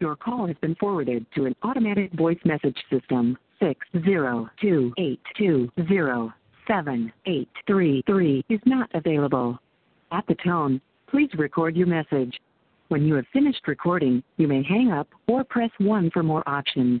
Your call has been forwarded to an automated voice message system. Six zero two eight two zero seven eight three three is not available. At the tone, please record your message. When you have finished recording, you may hang up or press 1 for more options.